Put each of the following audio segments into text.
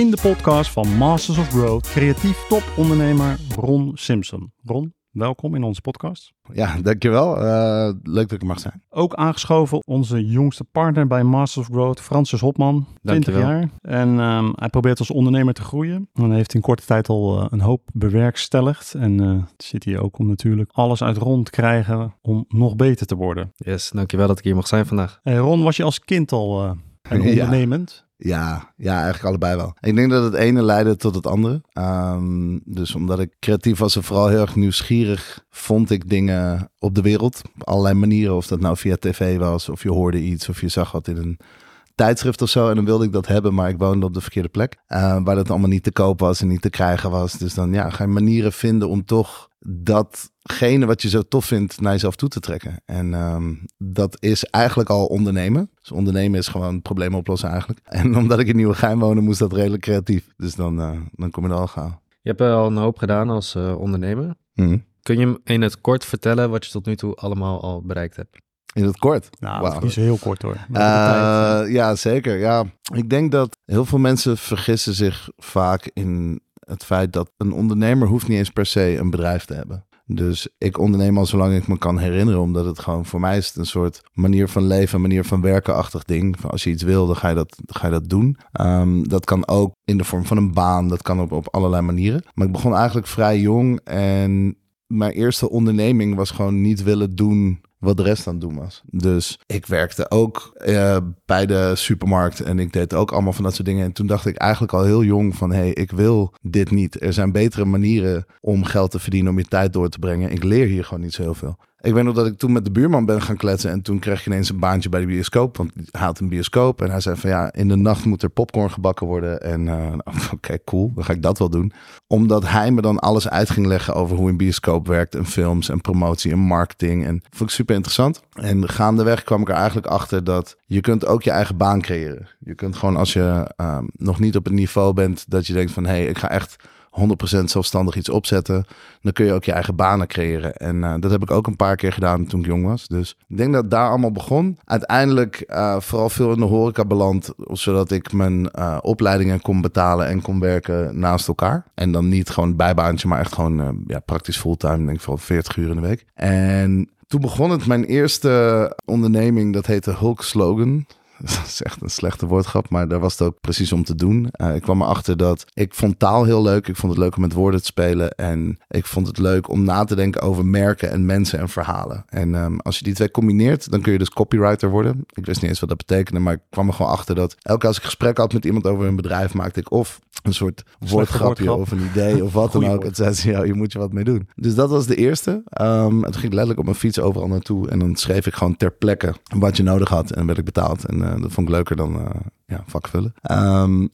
in de podcast van Masters of Growth creatief topondernemer Ron Simpson. Ron, welkom in onze podcast. Ja, dankjewel. Uh, leuk dat ik er mag zijn. Ook aangeschoven onze jongste partner bij Masters of Growth, Francis Hopman, 20 jaar. En um, hij probeert als ondernemer te groeien. En heeft in korte tijd al uh, een hoop bewerkstelligd. En uh, zit hier ook om natuurlijk alles uit Ron te krijgen om nog beter te worden. Yes, dankjewel dat ik hier mag zijn vandaag. Hey Ron, was je als kind al een ondernemend? Ja, ja, eigenlijk allebei wel. Ik denk dat het ene leidde tot het andere. Um, dus omdat ik creatief was en vooral heel erg nieuwsgierig, vond ik dingen op de wereld. Op allerlei manieren. Of dat nou via tv was, of je hoorde iets, of je zag wat in een tijdschrift of zo. En dan wilde ik dat hebben, maar ik woonde op de verkeerde plek. Uh, waar dat allemaal niet te koop was en niet te krijgen was. Dus dan ja, ga je manieren vinden om toch datgene wat je zo tof vindt naar jezelf toe te trekken. En um, dat is eigenlijk al ondernemen. Dus ondernemen is gewoon problemen oplossen eigenlijk. En omdat ik in Nieuwegein woonde, moest dat redelijk creatief. Dus dan, uh, dan kom je er al gauw. Je hebt al een hoop gedaan als uh, ondernemer. Mm. Kun je in het kort vertellen wat je tot nu toe allemaal al bereikt hebt? In het kort? Nou, wow. niet zo heel kort hoor. Uh, ja, zeker. Ja, ik denk dat heel veel mensen vergissen zich vaak in het feit dat een ondernemer hoeft niet eens per se een bedrijf te hebben. Dus ik onderneem al zolang ik me kan herinneren, omdat het gewoon voor mij is het een soort manier van leven, een manier van werkenachtig ding. Als je iets wil, dan ga je dat, ga je dat doen. Um, dat kan ook in de vorm van een baan, dat kan op, op allerlei manieren. Maar ik begon eigenlijk vrij jong en mijn eerste onderneming was gewoon niet willen doen wat de rest aan het doen was. Dus ik werkte ook uh, bij de supermarkt en ik deed ook allemaal van dat soort dingen. En toen dacht ik eigenlijk al heel jong van, hé, hey, ik wil dit niet. Er zijn betere manieren om geld te verdienen, om je tijd door te brengen. Ik leer hier gewoon niet zo heel veel. Ik weet nog dat ik toen met de buurman ben gaan kletsen. En toen kreeg ik ineens een baantje bij de bioscoop. Want hij had een bioscoop. En hij zei van ja, in de nacht moet er popcorn gebakken worden. En uh, oké, cool. Dan ga ik dat wel doen. Omdat hij me dan alles uit ging leggen over hoe een bioscoop werkt. En films en promotie en marketing. En dat vond ik super interessant. En gaandeweg kwam ik er eigenlijk achter dat je kunt ook je eigen baan creëren. Je kunt gewoon als je uh, nog niet op het niveau bent dat je denkt van hé, hey, ik ga echt 100% zelfstandig iets opzetten, dan kun je ook je eigen banen creëren. En uh, dat heb ik ook een paar keer gedaan toen ik jong was. Dus ik denk dat daar allemaal begon. Uiteindelijk uh, vooral veel in de horeca beland, zodat ik mijn uh, opleidingen kon betalen en kon werken naast elkaar. En dan niet gewoon bijbaantje, maar echt gewoon ja, praktisch fulltime, denk ik van 40 uur in de week. En toen begon het mijn eerste onderneming, dat heette Hulk Slogan. Dat is echt een slechte woordgrap, maar daar was het ook precies om te doen. Uh, ik kwam erachter dat ik vond taal heel leuk. Ik vond het leuk om met woorden te spelen. En ik vond het leuk om na te denken over merken en mensen en verhalen. En um, als je die twee combineert, dan kun je dus copywriter worden. Ik wist niet eens wat dat betekende, maar ik kwam er gewoon achter dat elke keer als ik gesprek had met iemand over een bedrijf, maakte ik of een soort woordgrapje of een idee of wat dan ook. Het zei ze, ja, je moet je wat mee doen. Dus dat was de eerste. Um, en toen ging letterlijk op mijn fiets overal naartoe. En dan schreef ik gewoon ter plekke wat je nodig had. En werd ik betaald. En uh, dat vond ik leuker dan ja, vakvullen. Um,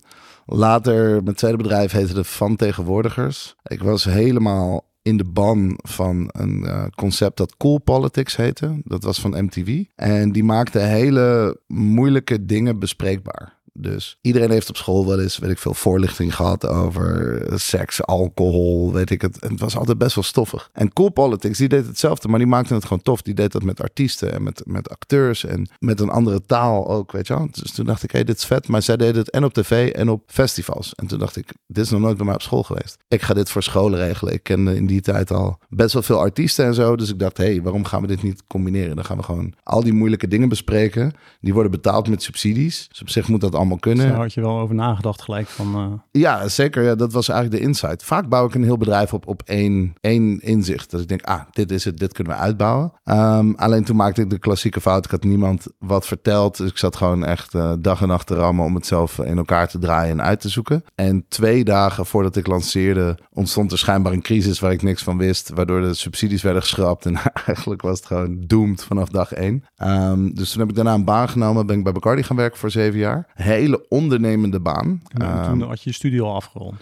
later, mijn tweede bedrijf heette de Van Tegenwoordigers. Ik was helemaal in de ban van een uh, concept dat Cool Politics heette. Dat was van MTV. En die maakte hele moeilijke dingen bespreekbaar. Dus iedereen heeft op school wel eens, weet ik veel, voorlichting gehad over seks, alcohol, weet ik het. En het was altijd best wel stoffig. En Cool Politics, die deed hetzelfde, maar die maakte het gewoon tof. Die deed dat met artiesten en met, met acteurs en met een andere taal ook, weet je wel. Dus toen dacht ik, hé, hey, dit is vet. Maar zij deden het en op tv en op festivals. En toen dacht ik, dit is nog nooit bij mij op school geweest. Ik ga dit voor scholen regelen. Ik kende in die tijd al best wel veel artiesten en zo. Dus ik dacht, hé, hey, waarom gaan we dit niet combineren? Dan gaan we gewoon al die moeilijke dingen bespreken. Die worden betaald met subsidies. Dus op zich moet dat allemaal kunnen. Daar had je wel over nagedacht gelijk van... Uh... Ja, zeker. Ja, dat was eigenlijk de insight. Vaak bouw ik een heel bedrijf op op één, één inzicht. Dat ik denk, ah, dit is het, dit kunnen we uitbouwen. Um, alleen toen maakte ik de klassieke fout. Ik had niemand wat verteld. Dus ik zat gewoon echt uh, dag en nacht te rammen om het zelf in elkaar te draaien en uit te zoeken. En twee dagen voordat ik lanceerde, ontstond er schijnbaar een crisis waar ik niks van wist. Waardoor de subsidies werden geschrapt. En eigenlijk was het gewoon doomed vanaf dag één. Um, dus toen heb ik daarna een baan genomen. Ben ik bij Bacardi gaan werken voor zeven jaar. Hele ondernemende baan. En toen had je je studie al afgerond?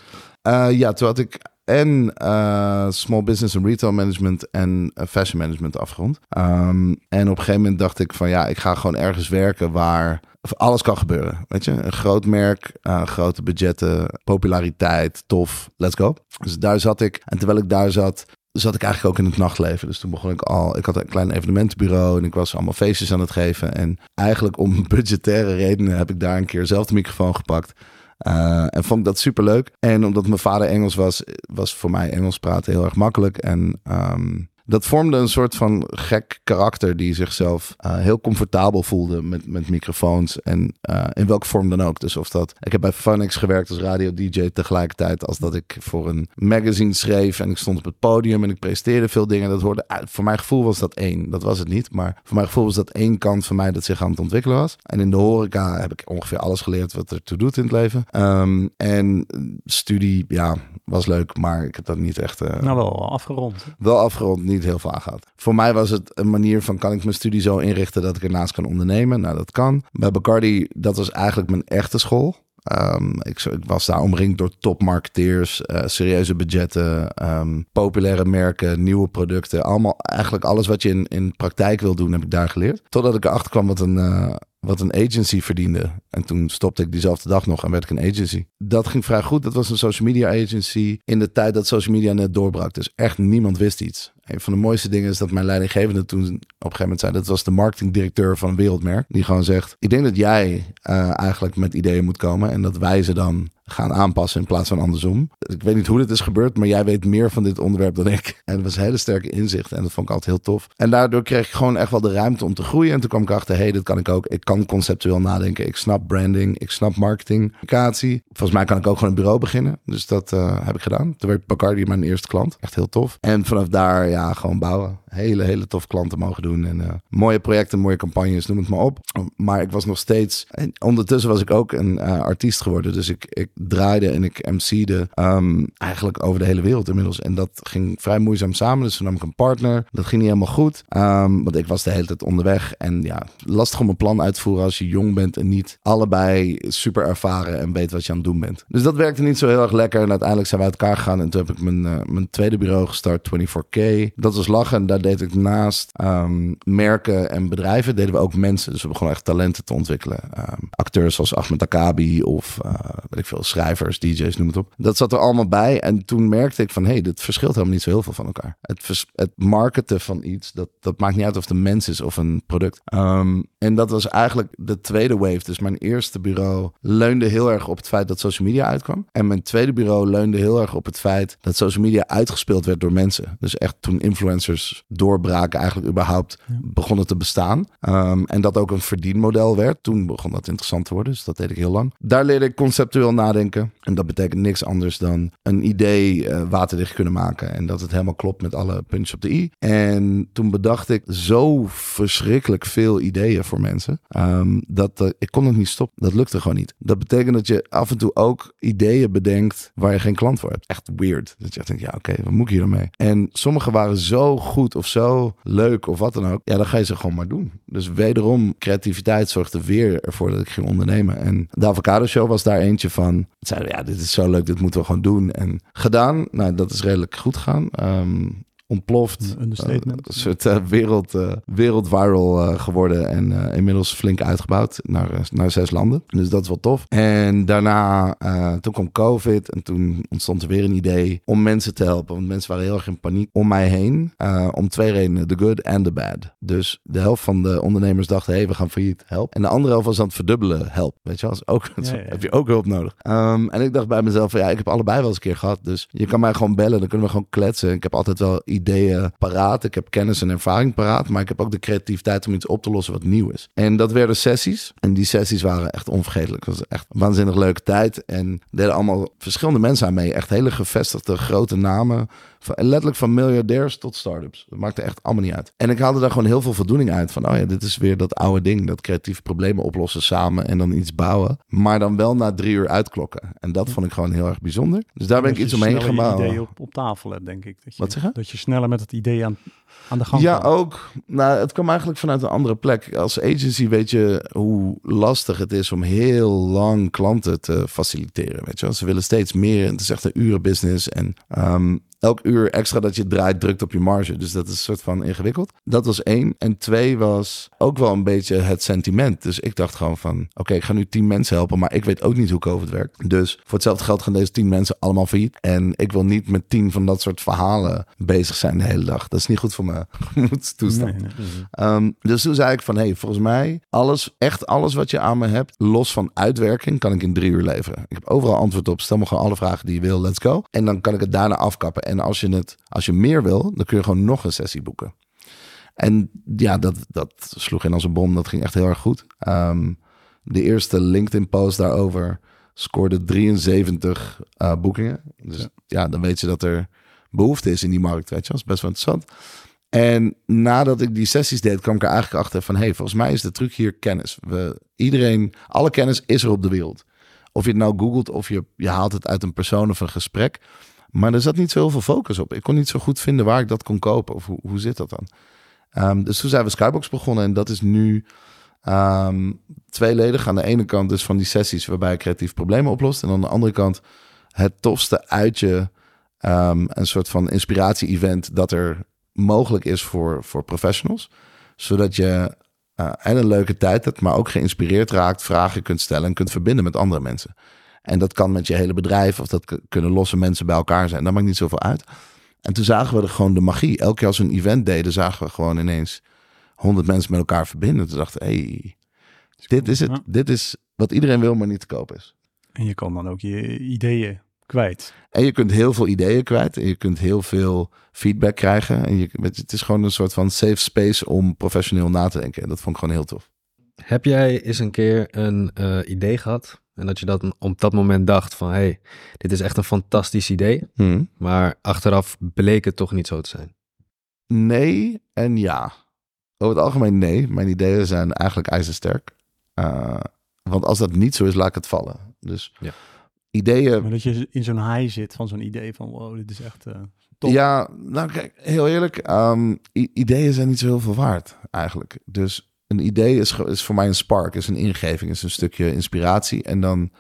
Uh, ja, toen had ik en uh, small business en retail management en uh, fashion management afgerond. Um, en op een gegeven moment dacht ik van ja, ik ga gewoon ergens werken waar alles kan gebeuren. Weet je, een groot merk, uh, grote budgetten, populariteit, tof, let's go. Dus daar zat ik. En terwijl ik daar zat, zat ik eigenlijk ook in het nachtleven. Dus toen begon ik al. Ik had een klein evenementenbureau en ik was allemaal feestjes aan het geven. En eigenlijk om budgettaire redenen heb ik daar een keer zelf de microfoon gepakt. en vond ik dat super leuk. En omdat mijn vader Engels was, was voor mij Engels praten heel erg makkelijk. En ehm, dat vormde een soort van gek karakter die zichzelf uh, heel comfortabel voelde met, met microfoons. En uh, in welke vorm dan ook. Dus of dat. Ik heb bij Funix gewerkt als radio-DJ tegelijkertijd als dat ik voor een magazine schreef. En ik stond op het podium en ik presenteerde veel dingen. Dat hoorde, uh, voor mijn gevoel was dat één. Dat was het niet. Maar voor mijn gevoel was dat één kant van mij dat zich aan het ontwikkelen was. En in de horeca heb ik ongeveer alles geleerd wat er toe doet in het leven. Um, en studie, ja, was leuk. Maar ik heb dat niet echt. nou, wel afgerond. Wel afgerond niet heel veel aangehad. Voor mij was het een manier van kan ik mijn studie zo inrichten dat ik ernaast kan ondernemen. Nou, dat kan. Bij Bacardi, dat was eigenlijk mijn echte school. Um, ik, ik, was daar omringd door topmarketeers, uh, serieuze budgetten, um, populaire merken, nieuwe producten. Allemaal, eigenlijk alles wat je in, in praktijk wil doen, heb ik daar geleerd. Totdat ik erachter kwam wat een, uh, wat een agency verdiende. En toen stopte ik diezelfde dag nog en werd ik een agency. Dat ging vrij goed. Dat was een social media agency in de tijd dat social media net doorbrak. Dus echt niemand wist iets. Een van de mooiste dingen is dat mijn leidinggevende toen op een gegeven moment zei... dat was de marketingdirecteur van wereldmerk. Die gewoon zegt, ik denk dat jij uh, eigenlijk met ideeën moet komen... en dat wij ze dan gaan aanpassen in plaats van andersom. Ik weet niet hoe dit is gebeurd, maar jij weet meer van dit onderwerp dan ik. En dat was hele sterke inzicht en dat vond ik altijd heel tof. En daardoor kreeg ik gewoon echt wel de ruimte om te groeien. En toen kwam ik achter, hé, hey, dit kan ik ook. Ik kan conceptueel nadenken. Ik snap branding, ik snap marketing, communicatie. Volgens mij kan ik ook gewoon een bureau beginnen. Dus dat uh, heb ik gedaan. Toen werd Bacardi mijn eerste klant. Echt heel tof. En vanaf daar, ja, gewoon bouwen. Hele, hele tof klanten mogen doen. En uh, mooie projecten, mooie campagnes, noem het maar op. Maar ik was nog steeds... En ondertussen was ik ook een uh, artiest geworden. Dus ik, ik draaide en ik MC'de um, eigenlijk over de hele wereld inmiddels. En dat ging vrij moeizaam samen. Dus toen nam ik een partner. Dat ging niet helemaal goed. Um, want ik was de hele tijd onderweg. En ja, lastig om een plan uitvoeren als je jong bent en niet allebei super ervaren en weet wat je aan het doen bent. Dus dat werkte niet zo heel erg lekker. En uiteindelijk zijn we uit elkaar gegaan. En toen heb ik mijn, uh, mijn tweede bureau gestart, 24K. Dat was lachen. En daar deed ik naast um, merken en bedrijven, deden we ook mensen. Dus we begonnen echt talenten te ontwikkelen. acteurs zoals Ahmed Akabi of uh, weet ik veel, schrijvers, DJ's, noem het op. Dat zat er allemaal bij. En toen merkte ik van, hé, hey, dit verschilt helemaal niet zo heel veel van elkaar. Het, het marketen van iets, dat, dat maakt niet uit of het een mens is of een product. Um, en dat was eigenlijk de tweede wave. Dus mijn eerste bureau leunde heel erg op het feit dat social media uitkwam. En mijn tweede bureau leunde heel erg op het feit dat social media uitgespeeld werd door mensen. Dus echt toen influencers doorbraken, eigenlijk überhaupt begonnen te bestaan. Um, en dat ook een verdienmodel werd. Toen begon dat interessant te worden. Dus dat deed ik heel lang. Daar leerde ik conceptueel nadenken. En dat betekent niks anders dan een idee uh, waterdicht kunnen maken. En dat het helemaal klopt met alle puntjes op de i. En toen bedacht ik zo verschrikkelijk veel ideeën voor mensen. Um, dat uh, ik kon het niet stoppen. Dat lukte gewoon niet. Dat betekent dat je af en toe ook ideeën bedenkt waar je geen klant voor hebt. Echt weird. Dat je echt denkt, ja oké, okay, wat moet ik hier dan mee? En sommige waren zo goed of zo leuk of wat dan ook. Ja, dan ga je ze gewoon maar doen. Dus wederom, creativiteit zorgde weer ervoor dat ik ging ondernemen. En de Avocado Show was daar eentje van. Zeiden ja, dit is zo leuk, dit moeten we gewoon doen. En gedaan. Nou, dat is redelijk goed gegaan. Um, ontploft. Een een soort uh, wereld, uh, wereldviral geworden en inmiddels flink uitgebouwd naar, naar zes landen. Dus dat is wel tof. En daarna, toen kwam COVID en toen ontstond er weer een idee om mensen te helpen. Want mensen waren heel erg in paniek om mij heen. om twee redenen, the good and the bad. Dus de helft van de ondernemers dachten, hé, hey, we gaan failliet, help. En de andere helft was aan het verdubbelen, help. Weet je wel, ook, ja, ja. heb je ook hulp nodig. Um, en ik dacht bij mezelf, ja, ik heb allebei wel eens een keer gehad. Dus je kan mij gewoon bellen, dan kunnen we gewoon kletsen. Ik heb altijd wel ideeën paraat. Ik heb kennis en ervaring paraat. Maar ik heb ook de creativiteit om iets op te lossen wat nieuw is. En dat werden sessies. En die sessies waren echt onvergetelijk. Het was echt een waanzinnig leuke tijd. En deden allemaal verschillende mensen aan mee. Echt hele gevestigde grote namen. Letterlijk van miljardairs tot startups. Dat maakte echt allemaal niet uit. En ik haalde daar gewoon heel veel voldoening uit. Van, oh ja, dit is weer dat oude ding. Dat creatieve problemen oplossen samen en dan iets bouwen. Maar dan wel na drie uur uitklokken. En dat vond ik gewoon heel erg bijzonder. Dus daar ben ik iets omheen gaan bouwen. idee op, op tafel hebt, denk ik. Dat je, Wat zeg je? Dat je sneller met het idee aan, aan de gang Ja, kan. ook. Nou, het kwam eigenlijk vanuit een andere plek. Als agency weet je hoe lastig het is om heel lang klanten te faciliteren. Weet je wel? Ze willen steeds meer. Het is echt een urenbusiness. En um, elk uur extra dat je draait, drukt op je marge. Dus dat is een soort van ingewikkeld. Dat was één. En twee was ook wel een beetje het sentiment. Dus ik dacht gewoon van, oké, ik ga nu tien mensen helpen, maar ik weet ook niet hoe COVID werkt. Dus voor hetzelfde geld gaan deze tien mensen allemaal failliet. En ik wil niet met tien van dat soort verhalen bezig zijn de hele dag. Dat is niet goed voor mijn gemoedstoestand. Nee, ehm, dus toen zei ik van, hey, volgens mij, alles, echt alles wat je aan me hebt, los van uitwerking, kan ik in drie uur leveren. Ik heb overal antwoord op. Stel me gewoon alle vragen die je wil. Let's go. En dan kan ik het daarna afkappen. En als je, het, als je meer wil, dan kun je gewoon nog een sessie boeken. En ja, dat, dat sloeg in als een bom. Dat ging echt heel erg goed. Ehm, de eerste LinkedIn-post daarover scoorde 73 uh, boekingen. Dus ja. dan weet je dat er behoefte is in die markt. Weet je, dat is best wel interessant. En nadat ik die sessies deed, kwam ik er eigenlijk achter van... hey, volgens mij is de truc hier kennis. We, iedereen, alle kennis is er op de wereld. Of je het nou googelt of je, je haalt het uit een persoon of een gesprek. Maar er zat niet zo heel veel focus op. Ik kon niet zo goed vinden waar ik dat kon kopen. Of hoe, hoe zit dat dan? Um, dus toen zijn we Skybox begonnen. En dat is nu um, tweeledig. Aan de ene kant dus van die sessies waarbij je creatief problemen oplost. En aan de andere kant het tofste uitje. Um, een soort van inspiratie-event dat er mogelijk is voor, voor professionals. Zodat je uh, en een leuke tijd hebt, maar ook geïnspireerd raakt, vragen kunt stellen en kunt verbinden met andere mensen. En dat kan met je hele bedrijf of dat kunnen losse mensen bij elkaar zijn. Dat maakt niet zoveel uit. En toen zagen we er gewoon de magie. Elke keer als we een event deden, zagen we gewoon ineens honderd mensen met elkaar verbinden. Toen dachten we, hey, dit is het. Dit is wat iedereen wil, maar niet te koop is. En je kan dan ook je ideeën kwijt. En je kunt heel veel ideeën kwijt. En je kunt heel veel feedback krijgen. En je, het is gewoon een soort van safe space om professioneel na te denken. En dat vond ik gewoon heel tof. Heb jij eens een keer een uh, idee gehad en dat je dat op dat moment dacht van... hey, dit is echt een fantastisch idee. Hmm. Maar achteraf bleek het toch niet zo te zijn. Nee en ja. Over het algemeen nee. Mijn ideeën zijn eigenlijk ijzersterk. Uh, want als dat niet zo is, laat ik het vallen. Dus ja. ideeën... Maar dat je in zo'n high zit van zo'n idee van... wow, dit is echt uh, top. Ja, nou kijk, heel eerlijk. Um, ideeën zijn niet zo heel veel waard eigenlijk. Dus een idee is, is voor mij een spark, is een ingeving, is een stukje inspiratie. En dan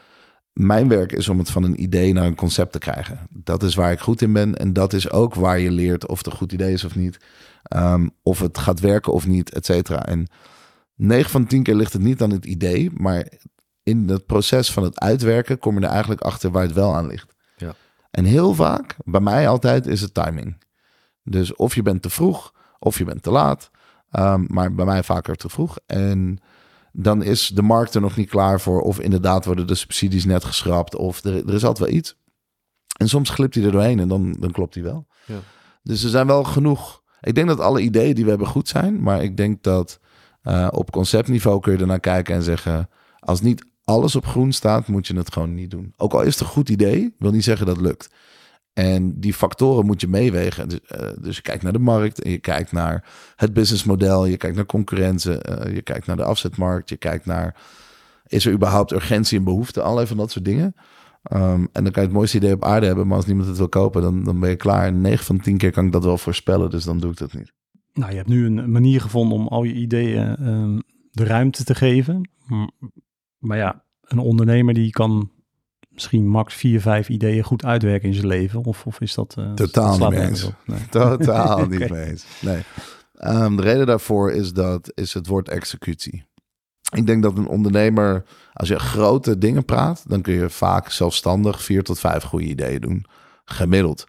mijn werk is om het van een idee naar een concept te krijgen. Dat is waar ik goed in ben. En dat is ook waar je leert of het een goed idee is of niet. Um, of het gaat werken of niet, et cetera. En 9 van 10 keer ligt het niet aan het idee. Maar in het proces van het uitwerken kom je er eigenlijk achter waar het wel aan ligt. Ja. En heel vaak, bij mij altijd, is het timing. Dus of je bent te vroeg of je bent te laat. Um, maar bij mij vaker te vroeg. En dan is de markt er nog niet klaar voor. Of inderdaad worden de subsidies net geschrapt. Of er, er is altijd wel iets. En soms glipt hij er doorheen en dan, dan klopt hij wel. Ja. Dus er zijn wel genoeg. Ik denk dat alle ideeën die we hebben goed zijn. Maar ik denk dat uh, op conceptniveau kun je ernaar kijken en zeggen... als niet alles op groen staat, moet je het gewoon niet doen. Ook al is het een goed idee, wil niet zeggen dat het lukt. En die factoren moet je meewegen. Dus, uh, dus, je kijkt naar de markt, en je kijkt naar het businessmodel, je kijkt naar concurrentie, uh, je kijkt naar de afzetmarkt, je kijkt naar is er überhaupt urgentie en behoefte, allerlei van dat soort dingen. Um, en dan kan je het mooiste idee op aarde hebben, maar als niemand het wil kopen, dan, dan ben je klaar. En 9 van 10 keer kan ik dat wel voorspellen, dus dan doe ik dat niet. Nou, je hebt nu een manier gevonden om al je ideeën um, de ruimte te geven. Maar ja, een ondernemer die kan misschien max vier, vijf ideeën goed uitwerken in zijn leven? Of, of is dat... Uh, Totaal niet mee eens. Nee. Totaal niet mee eens. Nee. Um, de reden daarvoor is dat is het woord executie. Ik denk dat een ondernemer, als je grote dingen praat, dan kun je vaak zelfstandig vier tot vijf goede ideeën doen. Gemiddeld.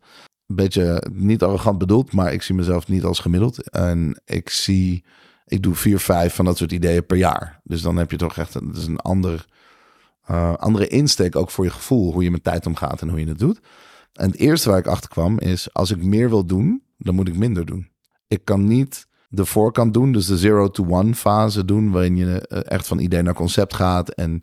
Een beetje niet arrogant bedoeld, maar ik zie mezelf niet als gemiddeld. En ik zie, ik doe vier, vijf van dat soort ideeën per jaar. Dus dan heb je toch echt een, is een ander uh, andere insteek ook voor je gevoel, hoe je met tijd omgaat en hoe je het doet. En het eerste waar ik achter kwam is, als ik meer wil doen, dan moet ik minder doen. Ik kan niet de voorkant doen, dus de zero to one fase doen, waarin je eh, echt van idee naar concept gaat en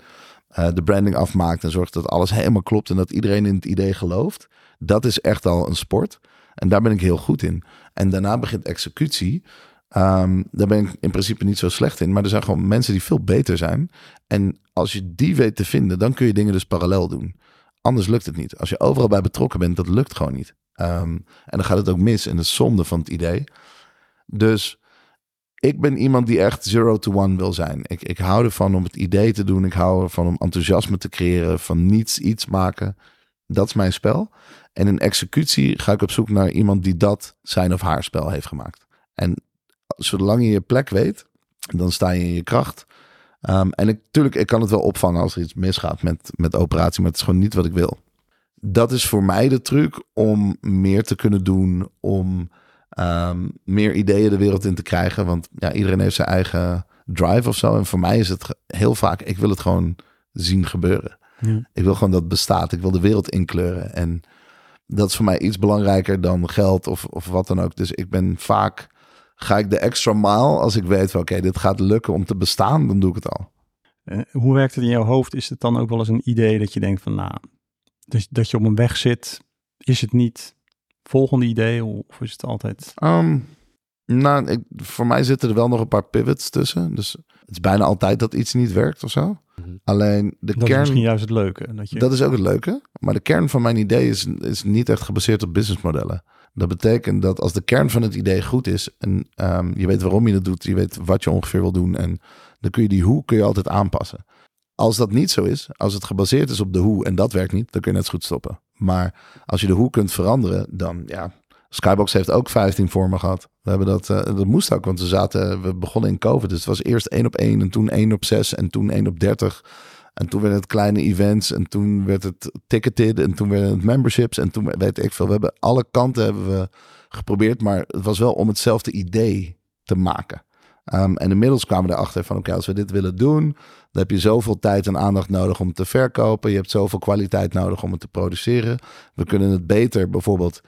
uh, de branding afmaakt en zorgt dat alles helemaal klopt en dat iedereen in het idee gelooft. Dat is echt al een sport. En daar ben ik heel goed in. En daarna begint executie. Um, daar ben ik in principe niet zo slecht in. Maar er zijn gewoon mensen die veel beter zijn. En als je die weet te vinden, dan kun je dingen dus parallel doen. Anders lukt het niet. Als je overal bij betrokken bent, dat lukt gewoon niet. Um, en dan gaat het ook mis en de zonde van het idee. Dus ik ben iemand die echt zero to one wil zijn. Ik, ik hou ervan om het idee te doen. Ik hou ervan om enthousiasme te creëren. Van niets iets maken. dat is mijn spel. En in executie ga ik op zoek naar iemand die dat zijn of haar spel heeft gemaakt. En zolang je je plek weet, dan sta je in je kracht. Ehm, en ik, tuurlijk, ik kan het wel opvangen als er iets misgaat met, met operatie, maar het is gewoon niet wat ik wil. Dat is voor mij de truc om meer te kunnen doen, om ehm, meer ideeën de wereld in te krijgen. Want ja, iedereen heeft zijn eigen drive of zo. En voor mij is het heel vaak, ik wil het gewoon zien gebeuren. Ja. Ik wil gewoon dat het bestaat. Ik wil de wereld inkleuren. En dat is voor mij iets belangrijker dan geld of, of wat dan ook. Dus ik ben vaak, ga ik de extra maal als ik weet van oké, dit gaat lukken om te bestaan, dan doe ik het al. Uh, hoe werkt het in jouw hoofd? Is het dan ook wel eens een idee dat je denkt van nou, dus dat je op een weg zit, is het niet volgende idee of is het altijd... Um, nou, ik, voor mij zitten er wel nog een paar pivots tussen. Dus het is bijna altijd dat iets niet werkt of zo. Mhm. Alleen de dat kern. is misschien juist het leuke. Dat, je... dat is ook het leuke. Maar de kern van mijn idee is, is niet echt gebaseerd op businessmodellen. Dat betekent dat als de kern van het idee goed is en um, je weet waarom je het doet, je weet wat je ongeveer wil doen en dan kun je die hoe kun je altijd aanpassen. Als dat niet zo is, als het gebaseerd is op de hoe en dat werkt niet, dan kun je net zo goed stoppen. Maar als je de hoe kunt veranderen, dan ja, Skybox heeft ook 15 vormen gehad. We hebben dat, uh, dat moest ook, want we zaten, we begonnen in COVID. Dus het was eerst 1 op 1 en toen 1 op 6 en toen 1 op 30. En toen werden het kleine events en toen werd het ticketed en toen werden het memberships en toen weet ik veel. We hebben alle kanten hebben we geprobeerd, maar het was wel om hetzelfde idee te maken. Um, en inmiddels kwamen we erachter van oké, als we dit willen doen, dan heb je zoveel tijd en aandacht nodig om te verkopen. Je hebt zoveel kwaliteit nodig om het te produceren. We kunnen het beter bijvoorbeeld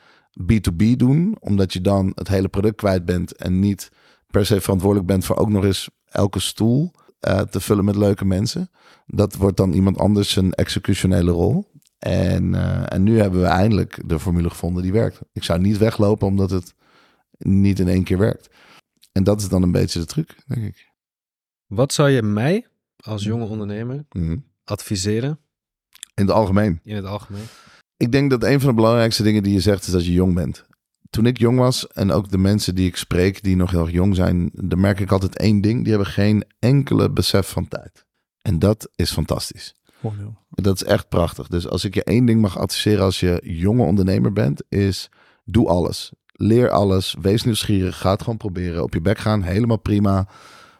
B2B doen, omdat je dan het hele product kwijt bent en niet per se verantwoordelijk bent voor ook nog eens elke stoel uh, te vullen met leuke mensen. Dat wordt dan iemand anders zijn executionele rol. En, uh, en nu hebben we eindelijk de formule gevonden die werkt. Ik zou niet weglopen omdat het niet in één keer werkt. En dat is dan een beetje de truc, denk ik. Wat zou je mij als jonge ondernemer mm adviseren? In het algemeen. In het algemeen. Ik denk dat een van de belangrijkste dingen die je zegt is dat je jong bent. Toen ik jong was en ook de mensen die ik spreek die nog heel erg jong zijn, dan merk ik altijd één ding. Die hebben geen enkele besef van tijd. En dat is fantastisch. Oh, dat is echt prachtig. Dus als ik je één ding mag adviseren als je jonge ondernemer bent, is doe alles. Leer alles. Wees nieuwsgierig. Ga het gewoon proberen. Op je bek gaan. Helemaal prima.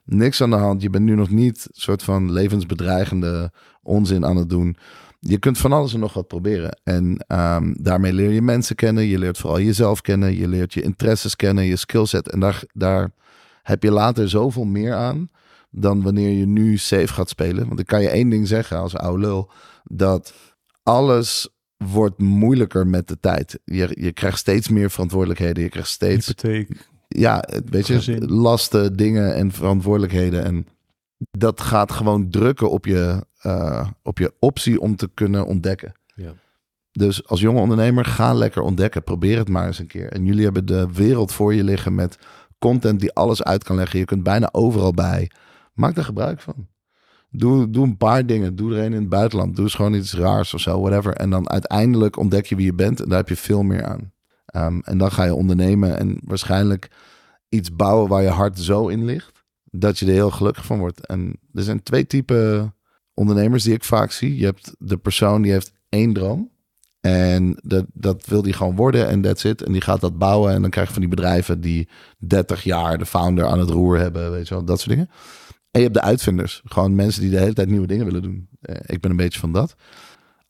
Niks aan de hand. Je bent nu nog niet soort van levensbedreigende onzin aan het doen je kunt van alles en nog wat proberen. En um, daarmee leer je mensen kennen. Je leert vooral jezelf kennen. Je leert je interesses kennen, je skillset. En daar, daar heb je later zoveel meer aan dan wanneer je nu safe gaat spelen. Want ik kan je één ding zeggen als oude lul. Dat alles wordt moeilijker met de tijd. Je, je krijgt steeds meer verantwoordelijkheden. Je krijgt steeds... Hypotheek. Ja, weet je, lasten, dingen en verantwoordelijkheden. En dat gaat gewoon drukken op je, uh, op je optie om te kunnen ontdekken. Ja. Dus als jonge ondernemer, ga lekker ontdekken. Probeer het maar eens een keer. En jullie hebben de wereld voor je liggen met content die alles uit kan leggen. Je kunt bijna overal bij. Maak er gebruik van. Doe, doe een paar dingen. Doe er een in het buitenland. Doe eens gewoon iets raars of zo, whatever. En dan uiteindelijk ontdek je wie je bent. En daar heb je veel meer aan. Um, en dan ga je ondernemen en waarschijnlijk iets bouwen waar je hart zo in ligt dat je er heel gelukkig van wordt. En er zijn twee typen ondernemers die ik vaak zie. Je hebt de persoon die heeft één droom. En dat, dat wil die gewoon worden en that's it. En die gaat dat bouwen. En dan krijg je van die bedrijven die 30 jaar de founder aan het roer hebben. Weet je wel, dat soort dingen. En je hebt de uitvinders. Gewoon mensen die de hele tijd nieuwe dingen willen doen. Eh, ik ben een beetje van dat.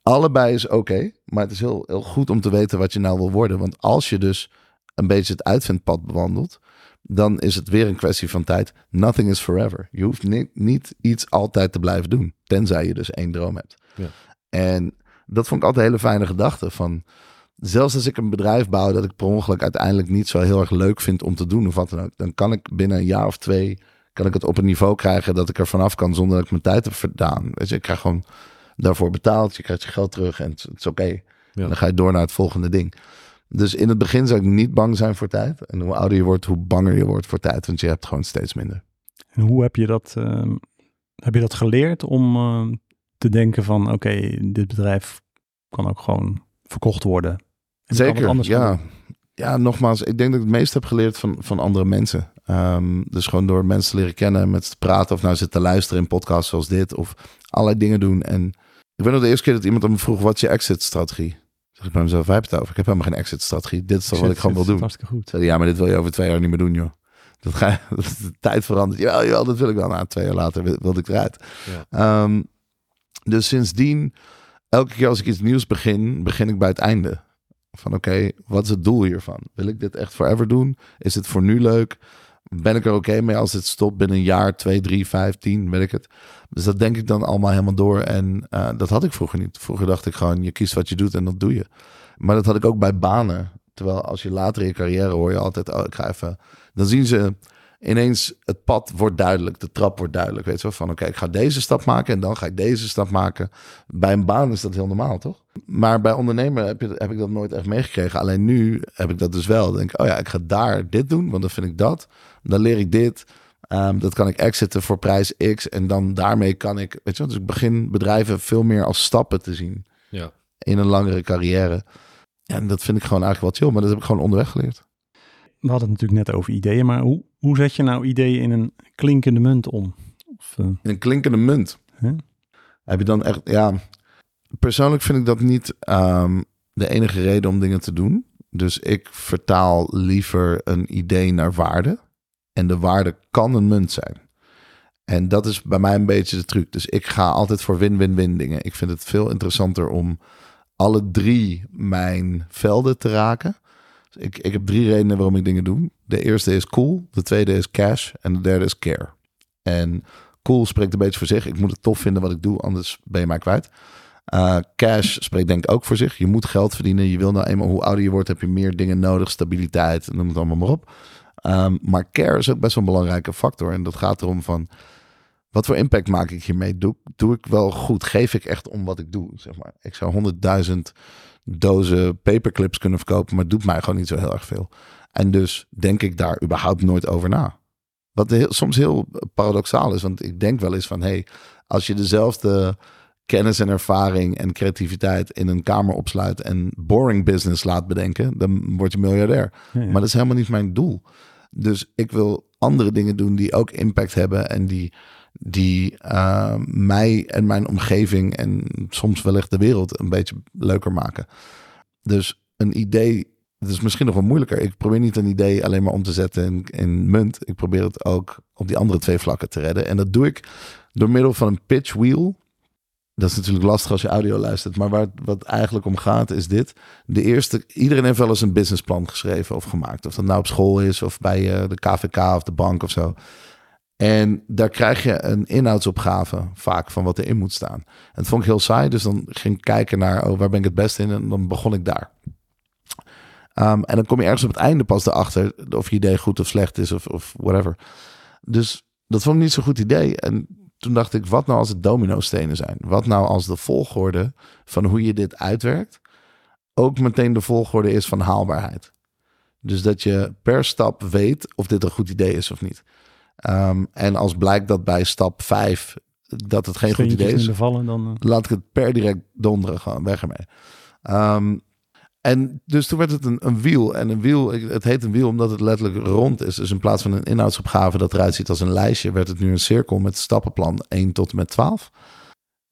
Allebei is oké. maar het is heel, heel goed om te weten wat je nou wil worden. Want als je dus een beetje het uitvindpad bewandelt dan is het weer een kwestie van tijd. Nothing is forever. Je hoeft niet, niet iets altijd te blijven doen, tenzij je dus één droom hebt. Ja. En dat vond ik altijd een hele fijne gedachte van, zelfs als ik een bedrijf bouw dat ik per ongeluk uiteindelijk niet zo heel erg leuk vind om te doen of wat dan ook, dan kan ik binnen een jaar of twee, kan ik het op een niveau krijgen dat ik er vanaf kan zonder dat ik mijn tijd heb verdaan. Weet je, ik krijg gewoon daarvoor betaald, je krijgt je geld terug en het is oké. Dan ga je door naar het volgende ding. Dus in het begin zou ik niet bang zijn voor tijd. En hoe ouder je wordt, hoe banger je wordt voor tijd. Want je hebt gewoon steeds minder. En hoe heb je dat, uh, heb je dat geleerd om uh, te denken van... oké, dit bedrijf kan ook gewoon verkocht worden. Zeker, ja. Ja, nogmaals, ik denk dat ik het meest heb geleerd van, van andere mensen. Um, dus gewoon door mensen te leren kennen, met te praten... of nou zitten te luisteren in podcasts zoals dit... of allerlei dingen doen. En ik weet nog de eerste keer dat iemand aan me vroeg... wat is je exit-strategie? Zeg ik bij mezelf, wij het over. Ik heb helemaal geen exit-strategie. Dit is toch wat ik gewoon wil doen. Hartstikke goed. Zeg, ja, maar dit wil je over twee jaar niet meer doen, joh. Dat ga je, de tijd verandert. Ja, jawel, dat wil ik wel. Na nou, twee jaar later wilde ik eruit. Ja. Ehm, dus sindsdien, elke keer als ik iets nieuws begin, begin ik bij het einde. Van oké, wat is het doel hiervan? Wil ik dit echt forever doen? Is het voor nu leuk? Ben ik er oké mee als het stopt binnen een jaar, twee, drie, vijf, tien, weet ik het. Dus dat denk ik dan allemaal helemaal door. En uh, dat had ik vroeger niet. Vroeger dacht ik gewoon, je kiest wat je doet en dat doe je. Maar dat had ik ook bij banen. Terwijl als je later in je carrière hoor je altijd, oh, ik ga even. Dan zien ze ineens het pad wordt duidelijk, de trap wordt duidelijk. Weet je wel, van oké, ik ga deze stap maken en dan ga ik deze stap maken. Bij een baan is dat heel normaal, toch? Maar bij ondernemer heb, je, heb ik dat nooit echt meegekregen. Alleen nu heb ik dat dus wel. Denk oh ja, ik ga daar dit doen, want dan vind ik dat. Dan leer ik dit. Um, dat kan ik exiten voor prijs X. En dan daarmee kan ik, weet je wel, dus ik begin bedrijven veel meer als stappen te zien. Ja. In een langere carrière. En dat vind ik gewoon eigenlijk wel chill, maar dat heb ik gewoon onderweg geleerd. We hadden het natuurlijk net over ideeën, maar hoe, hoe zet je nou ideeën in een klinkende munt om? Of, uh... In een klinkende munt? Heb je dan echt, ja. Persoonlijk vind ik dat niet um, de enige reden om dingen te doen. Dus ik vertaal liever een idee naar waarde. En de waarde kan een munt zijn. En dat is bij mij een beetje de truc. Dus ik ga altijd voor win-win-win dingen. Ik vind het veel interessanter om alle drie mijn velden te raken. Ik, ik heb drie redenen waarom ik dingen doe. De eerste is cool, de tweede is cash en de derde is care. En cool spreekt een beetje voor zich. Ik moet het tof vinden wat ik doe, anders ben je mij kwijt. Uh, cash spreekt denk ik ook voor zich. Je moet geld verdienen. Je wil nou eenmaal, hoe ouder je wordt, heb je meer dingen nodig. Stabiliteit, noem het allemaal maar op. Um, maar care is ook best wel een belangrijke factor. En dat gaat erom van, wat voor impact maak ik hiermee? Doe, doe ik wel goed? Geef ik echt om wat ik doe? Zeg maar. Ik zou honderdduizend dozen paperclips kunnen verkopen, maar doet mij gewoon niet zo heel erg veel. En dus denk ik daar überhaupt nooit over na. Wat heel, soms heel paradoxaal is, want ik denk wel eens van, hey, als je dezelfde kennis en ervaring en creativiteit in een kamer opsluit en boring business laat bedenken, dan word je miljardair. Maar dat is helemaal niet mijn doel. Dus ik wil andere dingen doen die ook impact hebben en die die uh, mij en mijn omgeving en soms wellicht de wereld een beetje leuker maken. Dus een idee, het is misschien nog wel moeilijker. Ik probeer niet een idee alleen maar om te zetten in, in munt. Ik probeer het ook op die andere twee vlakken te redden. En dat doe ik door middel van een pitch wheel. Dat is natuurlijk lastig als je audio luistert. Maar waar wat eigenlijk om gaat is dit. De eerste, iedereen heeft wel eens een businessplan geschreven of gemaakt. Of dat nou op school is of bij uh, de KVK of de bank of zo. En daar krijg je een inhoudsopgave vaak van wat erin moet staan. En dat vond ik heel saai, dus dan ging ik kijken naar oh, waar ben ik het beste in en dan begon ik daar. Um, en dan kom je ergens op het einde pas erachter of je idee goed of slecht is of, of whatever. Dus dat vond ik niet zo'n goed idee. En toen dacht ik, wat nou als het domino-stenen zijn? Wat nou als de volgorde van hoe je dit uitwerkt ook meteen de volgorde is van haalbaarheid? Dus dat je per stap weet of dit een goed idee is of niet. Um, en als blijkt dat bij stap 5 dat het geen goed idee is, vallen, dan, uh... laat ik het per direct donderen gewoon weg ermee. Um, en dus toen werd het een, een wiel. En een wiel, het heet een wiel omdat het letterlijk rond is. Dus in plaats van een inhoudsopgave dat eruit ziet als een lijstje, werd het nu een cirkel met stappenplan 1 tot en met 12.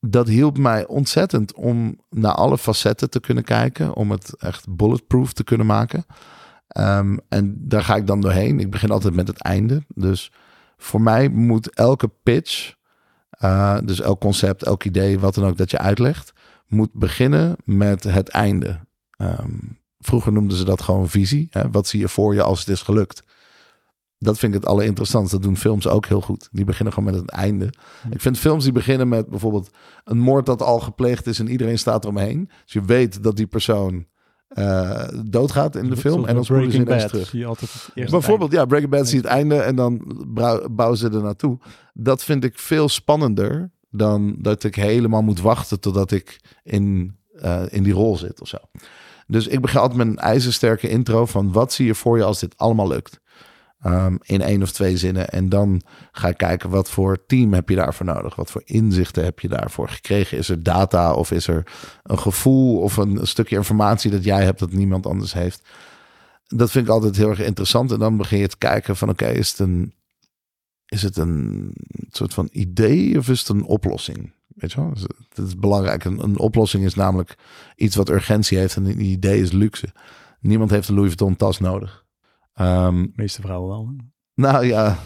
Dat hielp mij ontzettend om naar alle facetten te kunnen kijken. Om het echt bulletproof te kunnen maken. Um, en daar ga ik dan doorheen. Ik begin altijd met het einde. Dus voor mij moet elke pitch, uh, dus elk concept, elk idee, wat dan ook dat je uitlegt, moet beginnen met het einde. Um, vroeger noemden ze dat gewoon visie. Hè? Wat zie je voor je als het is gelukt? Dat vind ik het allerinteressantste. Dat doen films ook heel goed. Die beginnen gewoon met het einde. Ik vind films die beginnen met bijvoorbeeld een moord dat al gepleegd is en iedereen staat eromheen. Dus je weet dat die persoon uh, doodgaat in de film. En dan spoelen ze ineens terug. Zie je altijd het Bijvoorbeeld, ja, Breaking Bad zie je het einde en dan bouwen ze er naartoe. Dat vind ik veel spannender dan dat ik helemaal moet wachten totdat ik in, uh, in die rol zit of zo. Dus ik begin altijd met een ijzersterke intro van wat zie je voor je als dit allemaal lukt. Um, in één of twee zinnen. En dan ga ik kijken wat voor team heb je daarvoor nodig? Wat voor inzichten heb je daarvoor gekregen? Is er data of is er een gevoel of een, stukje informatie dat jij hebt dat niemand anders heeft? Dat vind ik altijd heel erg interessant. En dan begin je te kijken van oké, is het een is het een soort van idee of is het een oplossing? Weet je wel? Dus is belangrijk. Een, een oplossing is namelijk iets wat urgentie heeft en een idee is luxe. Niemand heeft een Louis Vuitton tas nodig. Um, de meeste vrouwen wel. Nou ja,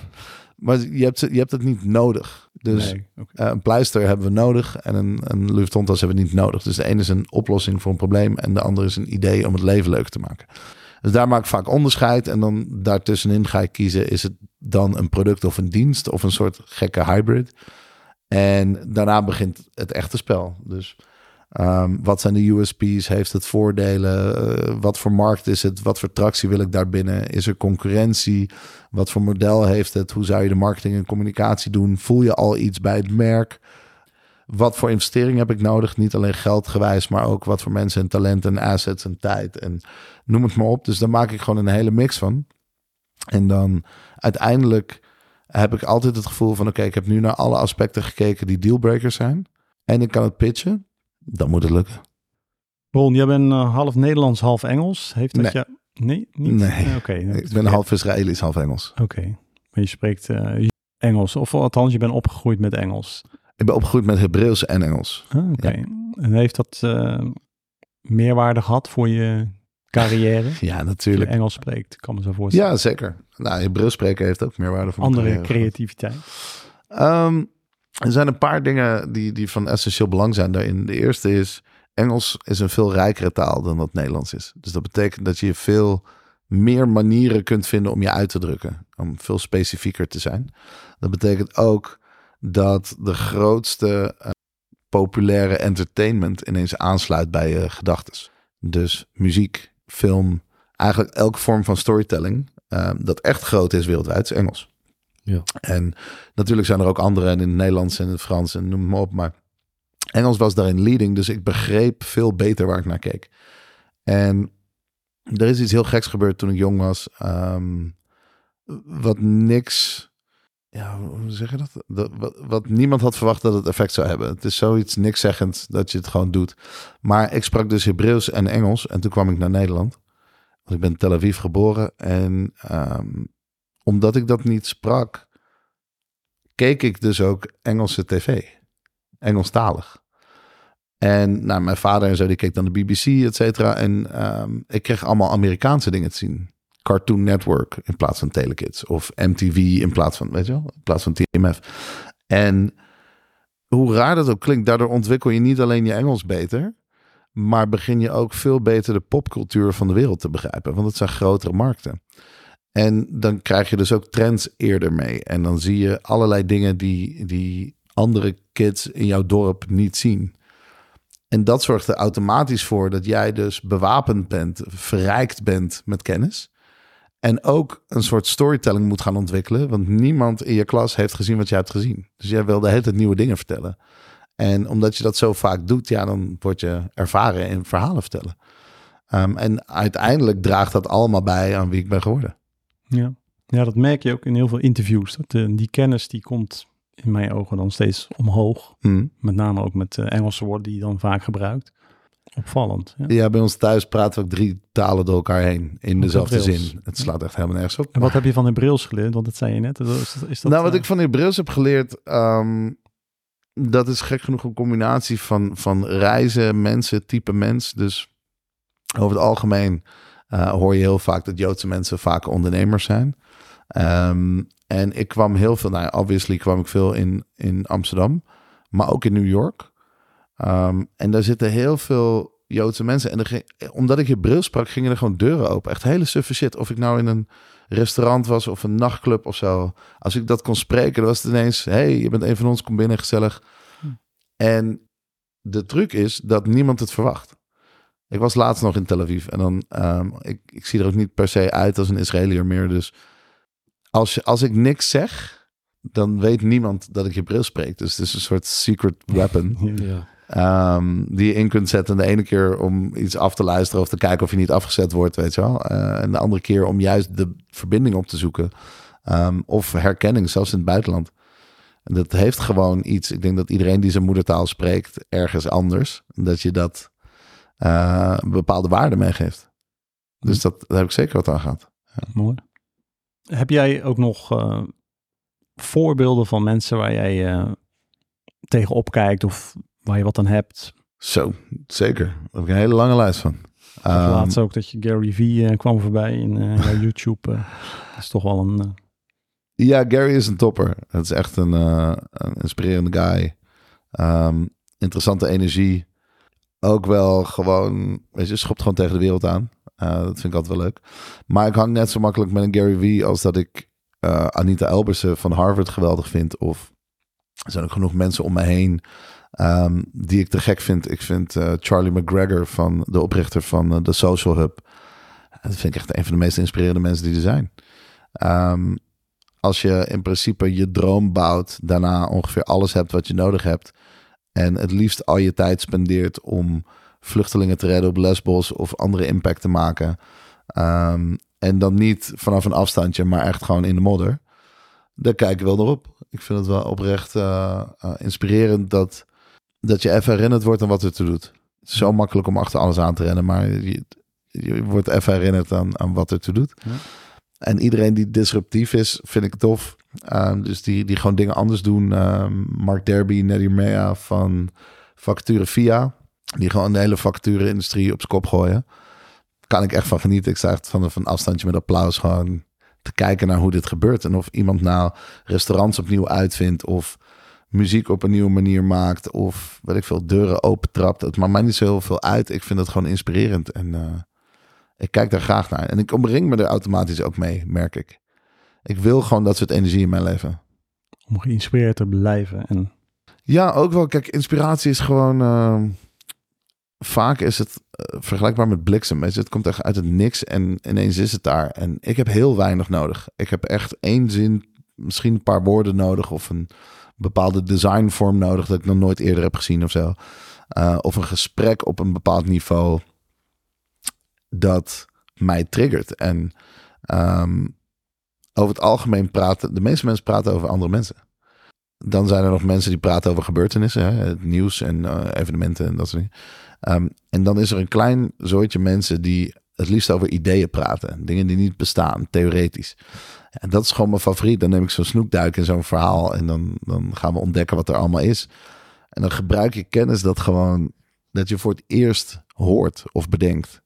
maar je hebt, je hebt het niet nodig. Dus nee, eh, een pleister hebben we nodig en een, een Louis Vuitton tas hebben we niet nodig. Dus de ene is een oplossing voor een probleem en de andere is een idee om het leven leuk te maken. Dus daar maak ik vaak onderscheid en dan daartussenin ga ik kiezen, is het dan een product of een dienst of een soort gekke hybrid. En daarna begint het echte spel. Dus um, wat zijn de USP's? Heeft het voordelen? Uh, wat voor markt is het? Wat voor tractie wil ik daarbinnen? Is er concurrentie? Wat voor model heeft het? Hoe zou je de marketing en communicatie doen? Voel je al iets bij het merk? Wat voor investering heb ik nodig? Niet alleen geldgewijs, maar ook wat voor mensen en talent en assets en tijd en noem het maar op. Dus daar maak ik gewoon een hele mix van. En dan uiteindelijk heb ik altijd het gevoel van: oké, ik heb nu naar alle aspecten gekeken die dealbreakers zijn. En ik kan het pitchen. Dan moet het lukken. Ron, jij bent uh, half Nederlands, half Engels. Heeft dat nee. je... Nee, niet? Nee. Oké. ik ben half Israëlisch, half Engels. Oké. Maar je spreekt uh, Engels. Of althans, je bent opgegroeid met Engels. Ik ben opgegroeid met Hebreeuws en Engels. Ah, Oké. Ja. En heeft dat uh, meerwaarde gehad voor je carrière? ja, natuurlijk. Engels spreekt, kan me zo voorstellen. Ja, zeker. Nou, Hebreeuws spreken heeft ook meerwaarde voor Andere creativiteit? Um, er zijn een paar dingen die, die van essentieel belang zijn daarin. De eerste is, Engels is een veel rijkere taal dan dat Nederlands is. Dus dat betekent dat je veel meer manieren kunt vinden om je uit te drukken. Om veel specifieker te zijn. Dat betekent ook dat de grootste uh, populaire entertainment ineens aansluit bij je gedachten. Dus muziek, film, eigenlijk elke vorm van storytelling uh, dat echt groot is wereldwijd, is Engels. Ja. En natuurlijk zijn er ook andere in het Nederlands en het Frans en noem maar op. Maar Engels was daarin leading, dus ik begreep veel beter waar ik naar keek. En er is iets heel geks gebeurd toen ik jong was. Um, wat niks, ja, hoe zeg je dat? dat wat, niemand had verwacht dat het effect zou hebben. Het is zoiets niks zeggend dat je het gewoon doet. Maar ik sprak dus Hebreeuws en Engels en toen kwam ik naar Nederland. Want ik ben in Tel Aviv geboren en um, omdat ik dat niet sprak, keek ik dus ook Engelse tv. Engelstalig. En nou, mijn vader en zo, die keek dan de BBC, et cetera. En um, ik kreeg allemaal Amerikaanse dingen te zien. Cartoon Network in plaats van Telekids. Of MTV in plaats van, weet je wel, in plaats van TMF. En hoe raar dat ook klinkt, daardoor ontwikkel je niet alleen je Engels beter, maar begin je ook veel beter de popcultuur van de wereld te begrijpen. Want het zijn grotere markten. En dan krijg je dus ook trends eerder mee. En dan zie je allerlei dingen die, die andere kids in jouw dorp niet zien. En dat zorgt er automatisch voor dat jij dus bewapend bent, verrijkt bent met kennis. En ook een soort storytelling moet gaan ontwikkelen. Want niemand in je klas heeft gezien wat jij hebt gezien. Dus jij wil de hele tijd nieuwe dingen vertellen. En omdat je dat zo vaak doet, ja, dan word je ervaren in verhalen vertellen. Um, en uiteindelijk draagt dat allemaal bij aan wie ik ben geworden. Ja. ja, dat merk je ook in heel veel interviews. Dat, uh, die kennis die komt in mijn ogen dan steeds omhoog. Mm. Met name ook met uh, Engelse woorden die je dan vaak gebruikt. Opvallend. Ja. ja. bij ons thuis praten we ook drie talen door elkaar heen in dezelfde zin. Het slaat echt helemaal nergens op. En wat heb je van Hebreeuws geleerd? Want dat zei je net. Is dat, is dat, nou, wat uh... ik van Hebreeuws heb geleerd, um, dat is gek genoeg een combinatie van, van reizen, mensen, type mens. Dus over het algemeen uh, hoor je heel vaak dat Joodse mensen vaak ondernemers zijn. Um, en ik kwam heel veel, nou obviously kwam ik veel in, in Amsterdam, maar ook in New York. Um, en daar zitten heel veel Joodse mensen. En er, omdat ik Hebreeuws sprak, gingen er gewoon deuren open. Echt hele suffe shit. Of ik nou in een restaurant was of een nachtclub of zo. Als ik dat kon spreken, dan was het ineens... hey, je bent een van ons, kom binnen, gezellig. Hm. En de truc is dat niemand het verwacht. Ik was laatst nog in Tel Aviv en dan, um, ik, ik zie er ook niet per se uit als een Israëliër meer. Dus als, je, als ik niks zeg, dan weet niemand dat ik Hebreeuws spreek. Dus het is een soort secret weapon. ja. Um, die je in kunt zetten. De ene keer om iets af te luisteren of te kijken of je niet afgezet wordt, weet je wel. Uh, en de andere keer om juist de verbinding op te zoeken. Um, of herkenning, zelfs in het buitenland. En dat heeft gewoon iets. Ik denk dat iedereen die zijn moedertaal spreekt ergens anders. Dat je dat een bepaalde waarde meegeeft. Dus dat, daar heb ik zeker wat aan gehad. Ja. Mooi. Heb jij ook nog uh, voorbeelden van mensen waar jij tegenop kijkt of waar je wat aan hebt. Zo, zeker. Daar heb ik een hele lange lijst van. Um, laatst ook dat je Gary Vee kwam voorbij in YouTube. dat is toch wel een... Ja, Gary is een topper. Het is echt een, een inspirerende guy. Um, interessante energie. Ook wel gewoon, weet je, schopt gewoon tegen de wereld aan. Dat vind ik altijd wel leuk. Maar ik hang net zo makkelijk met een Gary Vee als dat ik Anita Elbersen van Harvard geweldig vind. Of er zijn ook genoeg mensen om me heen um, die ik te gek vind. Ik vind uh, Charlie McGregor van de oprichter van de Social Hub. Dat vind ik echt een van de meest inspirerende mensen die er zijn. Um, als je in principe je droom bouwt, daarna ongeveer alles hebt wat je nodig hebt. En het liefst al je tijd spendeert om vluchtelingen te redden op Lesbos of andere impact te maken. Um, en dan niet vanaf een afstandje, maar echt gewoon in de modder. Daar kijk ik wel naar op. Ik vind het wel oprecht uh, inspirerend dat, dat je even herinnerd wordt aan wat er te doet. Het is zo makkelijk om achter alles aan te rennen, maar je, je wordt even herinnerd aan, aan wat er te doet. Ja. En iedereen die disruptief is, vind ik tof. Um, dus die, die gewoon dingen anders doen. Um, Mark Derby, Neddy Mea van Vacature Via. Die gewoon de hele vacature-industrie op zijn kop gooien. Kan ik echt van genieten. Ik sta echt van een afstandje met applaus gewoon te kijken naar hoe dit gebeurt. En of iemand nou restaurants opnieuw uitvindt. Of muziek op een nieuwe manier maakt. Of weet ik veel, deuren opentrapt. Het maakt mij niet zo heel veel uit. Ik vind het gewoon inspirerend. En uh, ik kijk daar graag naar. En ik omring me er automatisch ook mee, merk ik. Ik wil gewoon dat soort energie in mijn leven. Om geïnspireerd te blijven. En... Ja, ook wel. Kijk, inspiratie is gewoon. Uh, vaak is het uh, vergelijkbaar met bliksem. Het komt echt uit het niks en ineens is het daar. En ik heb heel weinig nodig. Ik heb echt één zin, misschien een paar woorden nodig. Of een bepaalde designvorm nodig dat ik nog nooit eerder heb gezien of zo. Uh, of een gesprek op een bepaald niveau dat mij triggert. En um, over het algemeen praten, de meeste mensen praten over andere mensen. Dan zijn er nog mensen die praten over gebeurtenissen, hè, het nieuws en uh, evenementen en dat soort dingen. Um, en dan is er een klein soortje mensen die het liefst over ideeën praten. Dingen die niet bestaan, theoretisch. En dat is gewoon mijn favoriet. Dan neem ik zo'n snoekduik in zo'n verhaal en dan, dan gaan we ontdekken wat er allemaal is. En dan gebruik je kennis dat gewoon, dat je voor het eerst hoort of bedenkt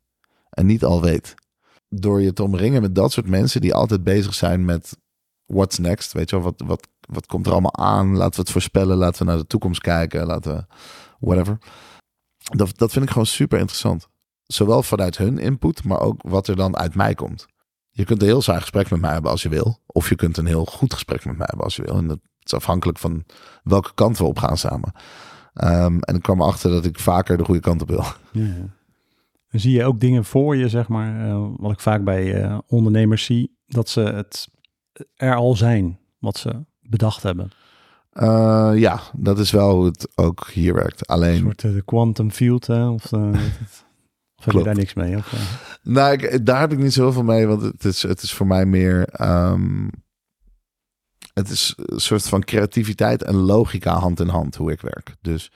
en niet al weet. Door je te omringen met dat soort mensen die altijd bezig zijn met what's next. Weet je wel, wat, wat, wat komt er allemaal aan? Laten we het voorspellen, laten we naar de toekomst kijken, laten we whatever. Dat, dat vind ik gewoon super interessant. Zowel vanuit hun input, maar ook wat er dan uit mij komt. Je kunt een heel saai gesprek met mij hebben als je wil. Of je kunt een heel goed gesprek met mij hebben als je wil. En dat is afhankelijk van welke kant we op gaan samen. Um, en ik kwam erachter dat ik vaker de goede kant op wil. Ja, zie je ook dingen voor je, zeg maar, uh, wat ik vaak bij uh, ondernemers zie, dat ze het er al zijn, wat ze bedacht hebben. Uh, ja, dat is wel hoe het ook hier werkt. Alleen... Een soort de quantum field, hè? Of, of heb je daar niks mee? Of, nou, ik, daar heb ik niet zoveel mee, want het is, het is voor mij meer... Um, het is een soort van creativiteit en logica hand in hand hoe ik werk. Dus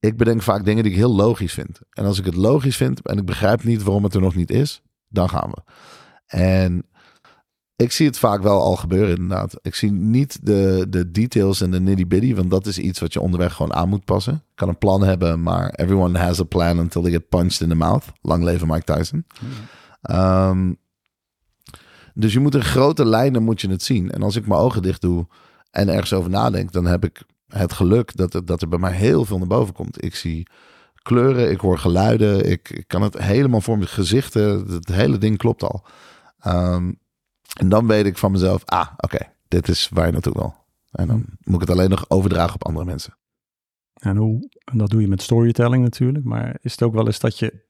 ik bedenk vaak dingen die ik heel logisch vind. En als ik het logisch vind en ik begrijp niet waarom het er nog niet is, dan gaan we. En ik zie het vaak wel al gebeuren, inderdaad. Ik zie niet de, de details en de nitty-bitty, want dat is iets wat je onderweg gewoon aan moet passen. Ik kan een plan hebben, maar everyone has a plan until they get punched in the mouth. Lang leven Mike Tyson. Um, dus je moet in grote lijnen moet je het zien. En als ik mijn ogen dicht doe en ergens over nadenk, dan heb ik het geluk dat, het, dat er bij mij heel veel naar boven komt. Ik zie kleuren, ik hoor geluiden, ik, kan het helemaal voor mijn gezichten. Het hele ding klopt al. Um, en dan weet ik van mezelf, ah, oké, dit is waar je naartoe wil. En dan moet ik het alleen nog overdragen op andere mensen. En, hoe, en dat doe je met storytelling natuurlijk. Maar is het ook wel eens dat je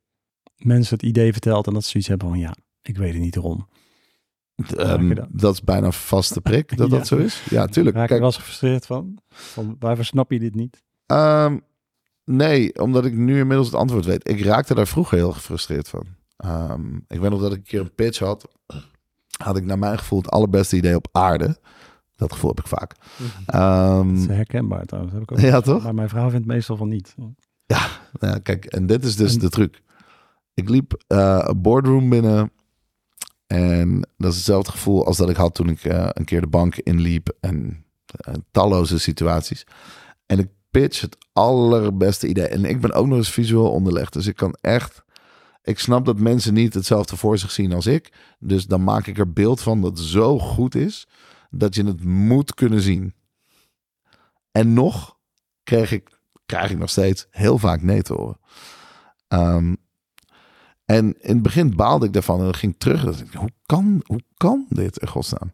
mensen het idee vertelt en dat ze zoiets hebben van, ja, ik weet het niet erom. Um, dat? dat? is bijna vaste prik dat dat zo is. Ja, tuurlijk. Raak je wel eens gefrustreerd van? van? Waarvoor snap je dit niet? Um, nee, omdat ik nu inmiddels het antwoord weet. Ik raakte daar vroeger heel gefrustreerd van. Um, ik weet nog dat ik een keer een pitch had. Had ik naar mijn gevoel het allerbeste idee op aarde. Dat gevoel heb ik vaak. Um, dat is herkenbaar trouwens. Heb ik ook ja, toch? Maar mijn vrouw vindt meestal van niet. Ja, nou, kijk, en dit is dus de truc. Ik liep uh, een boardroom binnen en dat is hetzelfde gevoel als dat ik had toen ik uh, een keer de bank inliep en uh, talloze situaties. En ik pitch het allerbeste idee. En ik ben ook nog eens visueel onderlegd. Dus ik kan echt. Ik snap dat mensen niet hetzelfde voor zich zien als ik. Dus dan maak ik er beeld van dat zo goed is. dat je het moet kunnen zien. En nog kreeg ik, krijg ik nog steeds heel vaak nee te horen. Ehm, en in het begin baalde ik daarvan en ging terug. Ik, hoe, kan, hoe kan dit in godsnaam?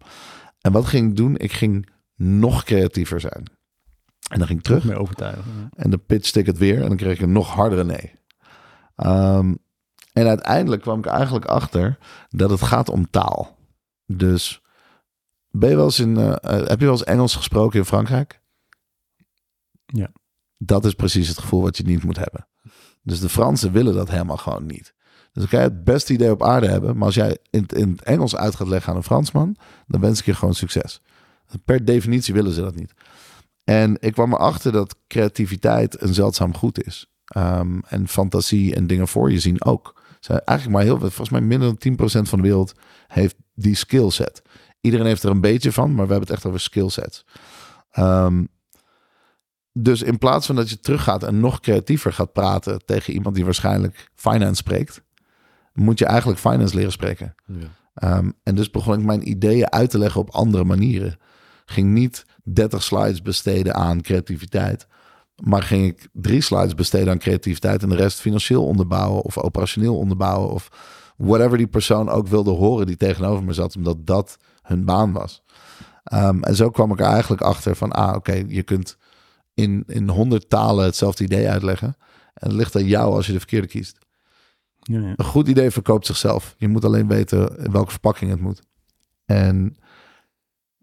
En wat ging ik doen? Ik ging nog creatiever zijn. En dan ging ik terug. Meer overtuigen. En dan pitchte ik het weer en dan kreeg ik een nog hardere nee. Ehm, en uiteindelijk kwam ik eigenlijk achter dat het gaat om taal. Dus ben je wel eens in, uh, heb je wel eens Engels gesproken in Frankrijk? Ja. Dat is precies het gevoel wat je niet moet hebben. Dus de Fransen willen dat helemaal gewoon niet. Dus dan kan je het beste idee op aarde hebben. Maar als jij in, in het Engels uit gaat leggen aan een Fransman, dan wens ik je gewoon succes. Per definitie willen ze dat niet. En ik kwam erachter dat creativiteit een zeldzaam goed is. Ehm, en fantasie en dingen voor je zien ook. Zijn eigenlijk maar heel volgens mij minder dan 10% van de wereld heeft die skillset. Iedereen heeft er een beetje van, maar we hebben het echt over skillsets. Um, dus in plaats van dat je teruggaat en nog creatiever gaat praten tegen iemand die waarschijnlijk finance spreekt, moet je eigenlijk finance leren spreken. Ja. Ehm, en dus begon ik mijn ideeën uit te leggen op andere manieren. Ging niet 30 slides besteden aan creativiteit, maar ging ik drie slides besteden aan creativiteit en de rest financieel onderbouwen of operationeel onderbouwen of whatever die persoon ook wilde horen die tegenover me zat, omdat dat hun baan was. Ehm, en zo kwam ik er eigenlijk achter van, ah oké, je kunt in, in honderd talen hetzelfde idee uitleggen. En het ligt aan jou als je de verkeerde kiest. Ja, ja. Een goed idee verkoopt zichzelf. Je moet alleen weten in welke verpakking het moet. En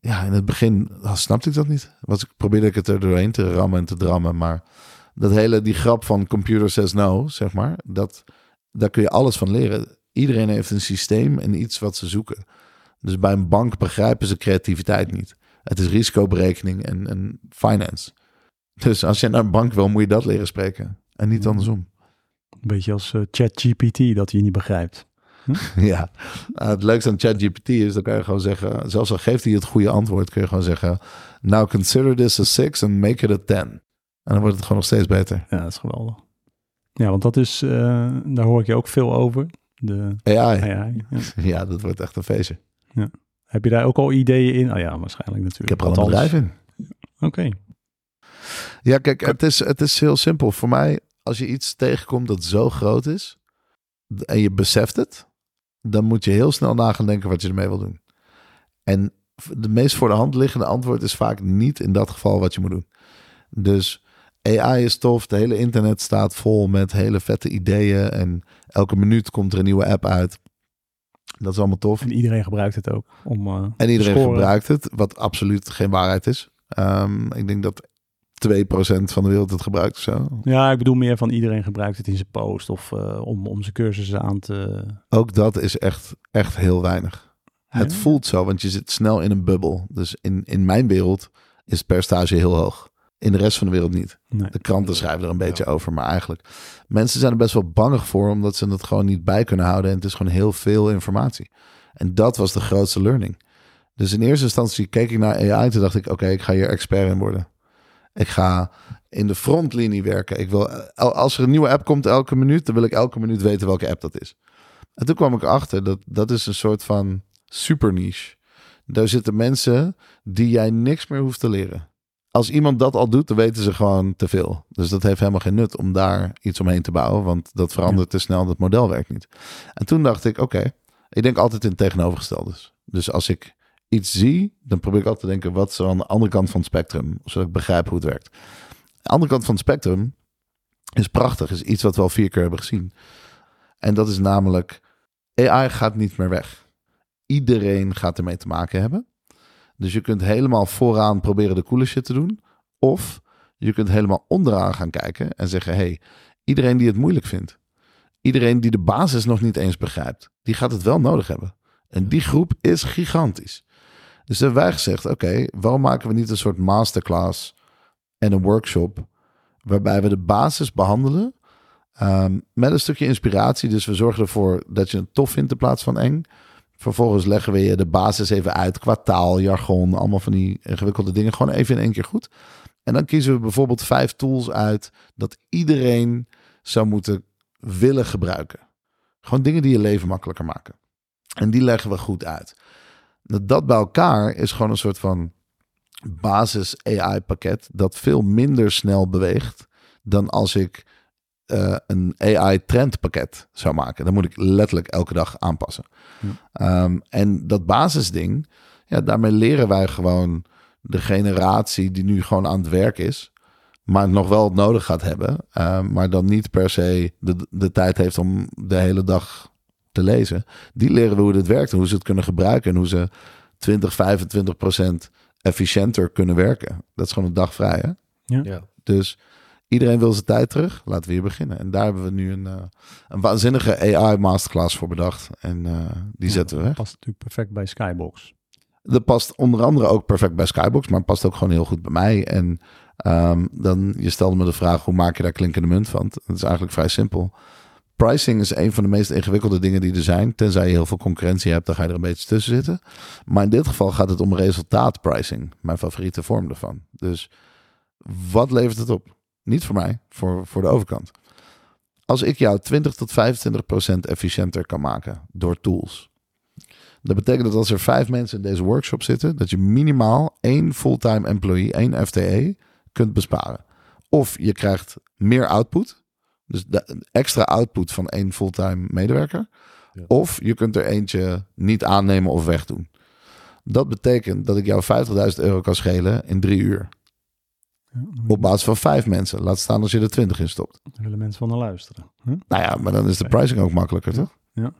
ja, in het begin snapte ik dat niet. Was, ik probeerde ik het er doorheen te rammen en te drammen. Maar dat hele, die grap van computer says no, zeg maar, dat, daar kun je alles van leren. Iedereen heeft een systeem en iets wat ze zoeken. Dus bij een bank begrijpen ze creativiteit niet. Het is risicoberekening en, en finance. Dus als je naar een bank wil, moet je dat leren spreken. En niet andersom. Een beetje als uh, ChatGPT, dat je niet begrijpt. Hm? ja, nou, het leukste aan ChatGPT is, dan kan je gewoon zeggen, zelfs al geeft hij het goede antwoord, kun je gewoon zeggen, now consider this a six and make it a ten. En dan wordt het gewoon nog steeds beter. Ja, dat is geweldig. Ja, want dat is, uh, daar hoor ik je ook veel over. De AI. AI ja. ja. dat wordt echt een feestje. Ja. Heb je daar ook al ideeën in? Oh ja, waarschijnlijk natuurlijk. Ik heb er al een bedrijf in. Oké. Ja, kijk, het is, het is heel simpel. Voor mij, als je iets tegenkomt dat zo groot is en je beseft het, dan moet je heel snel na gaan denken wat je ermee wil doen. En de meest voor de hand liggende antwoord is vaak niet in dat geval wat je moet doen. Dus AI is tof, de hele internet staat vol met hele vette ideeën en elke minuut komt er een nieuwe app uit. Dat is allemaal tof. En iedereen gebruikt het ook. Om, uh, en iedereen gebruikt het, wat absoluut geen waarheid is. Um, ik denk dat 2% van de wereld het gebruikt of zo. Ja, ik bedoel meer van iedereen gebruikt het in zijn post of uh, om, om zijn cursussen aan te... Ook dat is echt, echt heel weinig. Het voelt zo, want je zit snel in een bubbel. Dus in, in mijn wereld is het percentage heel hoog. In de rest van de wereld niet. Nee. De kranten schrijven er een beetje over, maar eigenlijk... Mensen zijn er best wel bang voor, omdat ze het gewoon niet bij kunnen houden. En het is gewoon heel veel informatie. En dat was de grootste learning. Dus in eerste instantie keek ik naar AI. Toen dacht ik, oké, ik ga hier expert in worden. Ik ga in de frontlinie werken. Ik wil, als er een nieuwe app komt elke minuut, dan wil ik elke minuut weten welke app dat is. En toen kwam ik erachter dat dat is een soort van super niche. Daar zitten mensen die jij niks meer hoeft te leren. Als iemand dat al doet, dan weten ze gewoon te veel. Dus dat heeft helemaal geen nut om daar iets omheen te bouwen, want dat verandert te snel, dat model werkt niet. En toen dacht ik, oké, ik denk altijd in het tegenovergestelde. Dus als ik iets zie, dan probeer ik altijd te denken, wat er aan de andere kant van het spectrum? Zodat ik begrijp hoe het werkt. De andere kant van het spectrum is prachtig, is iets wat we al vier keer hebben gezien. En dat is namelijk, AI gaat niet meer weg. Iedereen gaat ermee te maken hebben. Dus je kunt helemaal vooraan proberen de coole shit te doen. Of je kunt helemaal onderaan gaan kijken en zeggen, hey, iedereen die het moeilijk vindt. Iedereen die de basis nog niet eens begrijpt, die gaat het wel nodig hebben. En die groep is gigantisch. Dus hebben wij gezegd, oké, waarom maken we niet een soort masterclass en een workshop waarbij we de basis behandelen um, met een stukje inspiratie. Dus we zorgen ervoor dat je het tof vindt in plaats van eng. Vervolgens leggen we je de basis even uit, kwartaal, jargon, allemaal van die ingewikkelde dingen, gewoon even in één keer goed. En dan kiezen we bijvoorbeeld vijf tools uit dat iedereen zou moeten willen gebruiken. Gewoon dingen die je leven makkelijker maken. En die leggen we goed uit. Dat bij elkaar is gewoon een soort van basis AI pakket dat veel minder snel beweegt dan als ik uh, een AI trendpakket zou maken. Dan moet ik letterlijk elke dag aanpassen. Ehm, en dat basisding, ja, daarmee leren wij gewoon de generatie die nu gewoon aan het werk is, maar nog wel nodig gaat hebben, ehm, maar dan niet per se de, de tijd heeft om de hele dag te lezen. Die leren we hoe dit werkt en hoe ze het kunnen gebruiken en hoe ze 20, 25 procent efficiënter kunnen werken. Dat is gewoon een dag vrij, hè? Ja. ja. Dus iedereen wil zijn tijd terug. Laten we hier beginnen. En daar hebben we nu een, uh, een waanzinnige AI masterclass voor bedacht. En uh, die zetten we weg. Dat past natuurlijk perfect bij Skybox. Dat past onder andere ook perfect bij Skybox, maar past ook gewoon heel goed bij mij. En um, dan, je stelde me de vraag, hoe maak je daar klinkende munt van? Dat is eigenlijk vrij simpel. Pricing is een van de meest ingewikkelde dingen die er zijn. Tenzij je heel veel concurrentie hebt, dan ga je er een beetje tussen zitten. Maar in dit geval gaat het om resultaatpricing. Mijn favoriete vorm ervan. Dus wat levert het op? Niet voor mij, voor, voor de overkant. Als ik jou 20 tot 25 procent efficiënter kan maken door tools. Dat betekent dat als er vijf mensen in deze workshop zitten, dat je minimaal één fulltime employee, één FTE, kunt besparen. Of je krijgt meer output, dus de extra output van één fulltime medewerker. Of je kunt er eentje niet aannemen of wegdoen. Dat betekent dat ik jou 50.000 euro kan schelen in drie uur. Op basis van vijf mensen. Laat staan als je er twintig in stopt. Daar willen mensen van naar luisteren. Nou ja, maar dan is de pricing ook makkelijker, toch? Ja.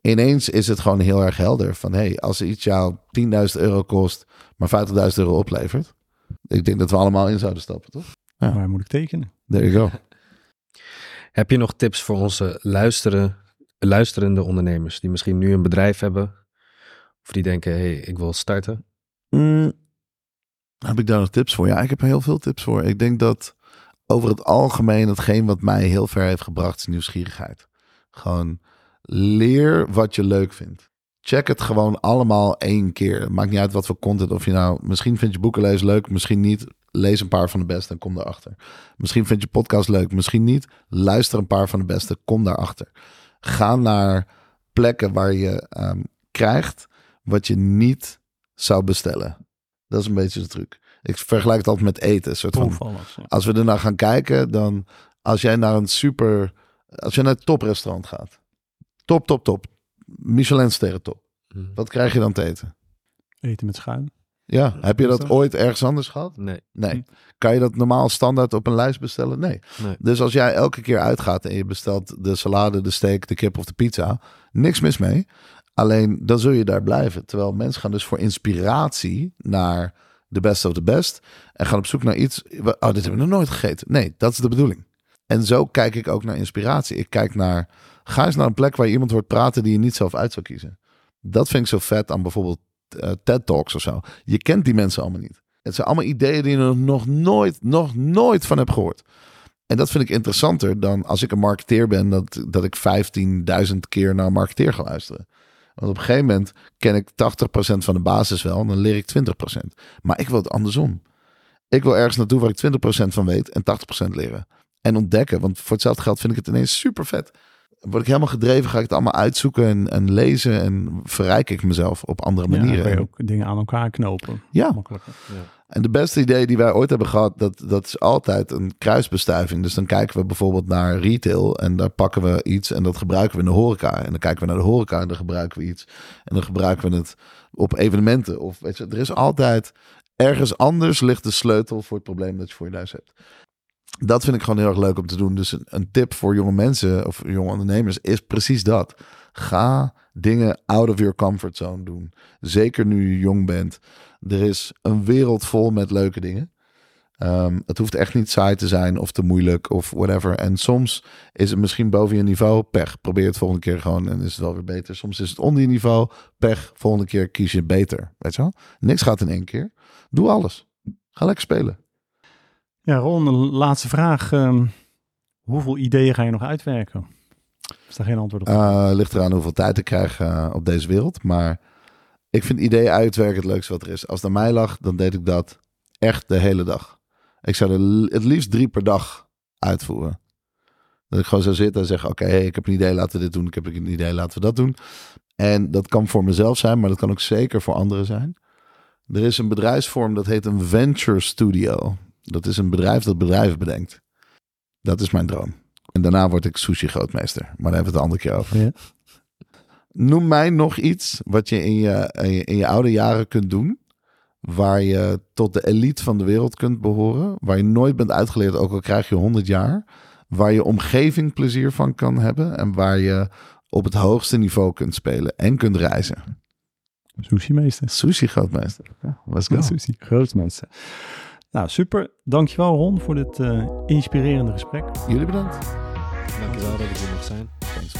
Ineens is het gewoon heel erg helder. Van hé, hey, als iets jou 10.000 euro kost, maar 50.000 euro oplevert. Ik denk dat we allemaal in zouden stappen, toch? Ja. Waar moet ik tekenen? There you go. Heb je nog tips voor onze luisteren, luisterende ondernemers die misschien nu een bedrijf hebben? Of die denken, hé, hey, ik wil starten? Mm, heb ik daar nog tips voor? Ja, ik heb er heel veel tips voor. Ik denk dat over het algemeen hetgeen wat mij heel ver heeft gebracht is nieuwsgierigheid. Gewoon leer wat je leuk vindt. Check het gewoon allemaal één keer. Maakt niet uit wat voor content. Of je nou, misschien vind je boeken lezen leuk, misschien niet. Lees een paar van de beste en kom daarachter. Misschien vind je podcast leuk, misschien niet. Luister een paar van de beste, kom daarachter. Ga naar plekken waar je um, krijgt wat je niet zou bestellen. Dat is een beetje de truc. Ik vergelijk het altijd met eten. Soort van, Als we ernaar gaan kijken, dan als jij naar een super, als je naar een toprestaurant gaat, top, top, top, Michelin sterren top. Hmm. Wat krijg je dan te eten? Eten met schuim. Ja, heb je dat ooit ergens anders gehad? Nee. Nee. Hm. Kan je dat normaal standaard op een lijst bestellen? Nee. nee. Dus als jij elke keer uitgaat en je bestelt de salade, de steak, de kip of de pizza, niks mis mee. Alleen dan zul je daar blijven. Terwijl mensen gaan dus voor inspiratie naar de best of the best. En gaan op zoek naar iets. Oh, dit hebben we nog nooit gegeten. Nee, dat is de bedoeling. En zo kijk ik ook naar inspiratie. Ik kijk naar. Ga eens naar een plek waar je iemand hoort praten die je niet zelf uit zou kiezen. Dat vind ik zo vet aan bijvoorbeeld uh, TED Talks of zo. Je kent die mensen allemaal niet. Het zijn allemaal ideeën die je nog nooit, nog nooit van hebt gehoord. En dat vind ik interessanter dan als ik een marketeer ben, dat, dat ik 15.000 keer naar een marketeer ga luisteren. Want op een gegeven moment ken ik 80% van de basis wel en dan leer ik 20%. Maar ik wil het andersom. Ik wil ergens naartoe waar ik 20% van weet en 80% leren. En ontdekken, want voor hetzelfde geld vind ik het ineens super vet. Word ik helemaal gedreven, ga ik het allemaal uitzoeken en, en lezen en verrijk ik mezelf op andere manieren. Ja, kan je ook dingen aan elkaar knopen. Ja. Makkelijker. ja. En de beste idee die wij ooit hebben gehad, dat, dat is altijd een kruisbestuiving. Dus dan kijken we bijvoorbeeld naar retail en daar pakken we iets en dat gebruiken we in de horeca. En dan kijken we naar de horeca en dan gebruiken we iets. En dan gebruiken we het op evenementen. Of weet je, er is altijd ergens anders ligt de sleutel voor het probleem dat je voor je thuis hebt. Dat vind ik gewoon heel erg leuk om te doen. Dus een, een tip voor jonge mensen of jonge ondernemers is precies dat. Ga dingen out of your comfort zone doen. Zeker nu je jong bent. Er is een wereld vol met leuke dingen. Um, het hoeft echt niet saai te zijn of te moeilijk of whatever. En soms is het misschien boven je niveau, pech. Probeer het volgende keer gewoon en is het wel weer beter. Soms is het onder je niveau, pech. Volgende keer kies je beter. Weet je wel? Niks gaat in één keer. Doe alles. Ga lekker spelen. Ja, Ron, laatste vraag. Um, hoeveel ideeën ga je nog uitwerken? Is daar geen antwoord op? Uh, ligt eraan hoeveel tijd ik krijg uh, op deze wereld. Maar ik vind ideeën uitwerken het leukste wat er is. Als het aan mij lag, dan deed ik dat echt de hele dag. Ik zou er het liefst drie per dag uitvoeren. Dat ik gewoon zou zitten en zeggen: Oké, ik heb een idee, laten we dit doen. Ik heb een idee, laten we dat doen. En dat kan voor mezelf zijn, maar dat kan ook zeker voor anderen zijn. Er is een bedrijfsvorm dat heet een venture studio. Dat is een bedrijf dat bedrijven bedenkt. Dat is mijn droom. En daarna word ik sushi grootmeester. Maar daar hebben we het een andere keer over. Ja. Noem mij nog iets wat je in je, in je oude jaren kunt doen. Waar je tot de elite van de wereld kunt behoren. Waar je nooit bent uitgeleerd, ook al krijg je 100 jaar. Waar je omgeving plezier van kan hebben. En waar je op het hoogste niveau kunt spelen en kunt reizen. Sushi-meester. Sushi-grootmeester. Ja, let's go. Sushi-grootmeester. Nou, super. Dankjewel Ron voor dit uh, inspirerende gesprek. Jullie bedankt. Dankjewel dat ik hier mocht zijn. Thanks.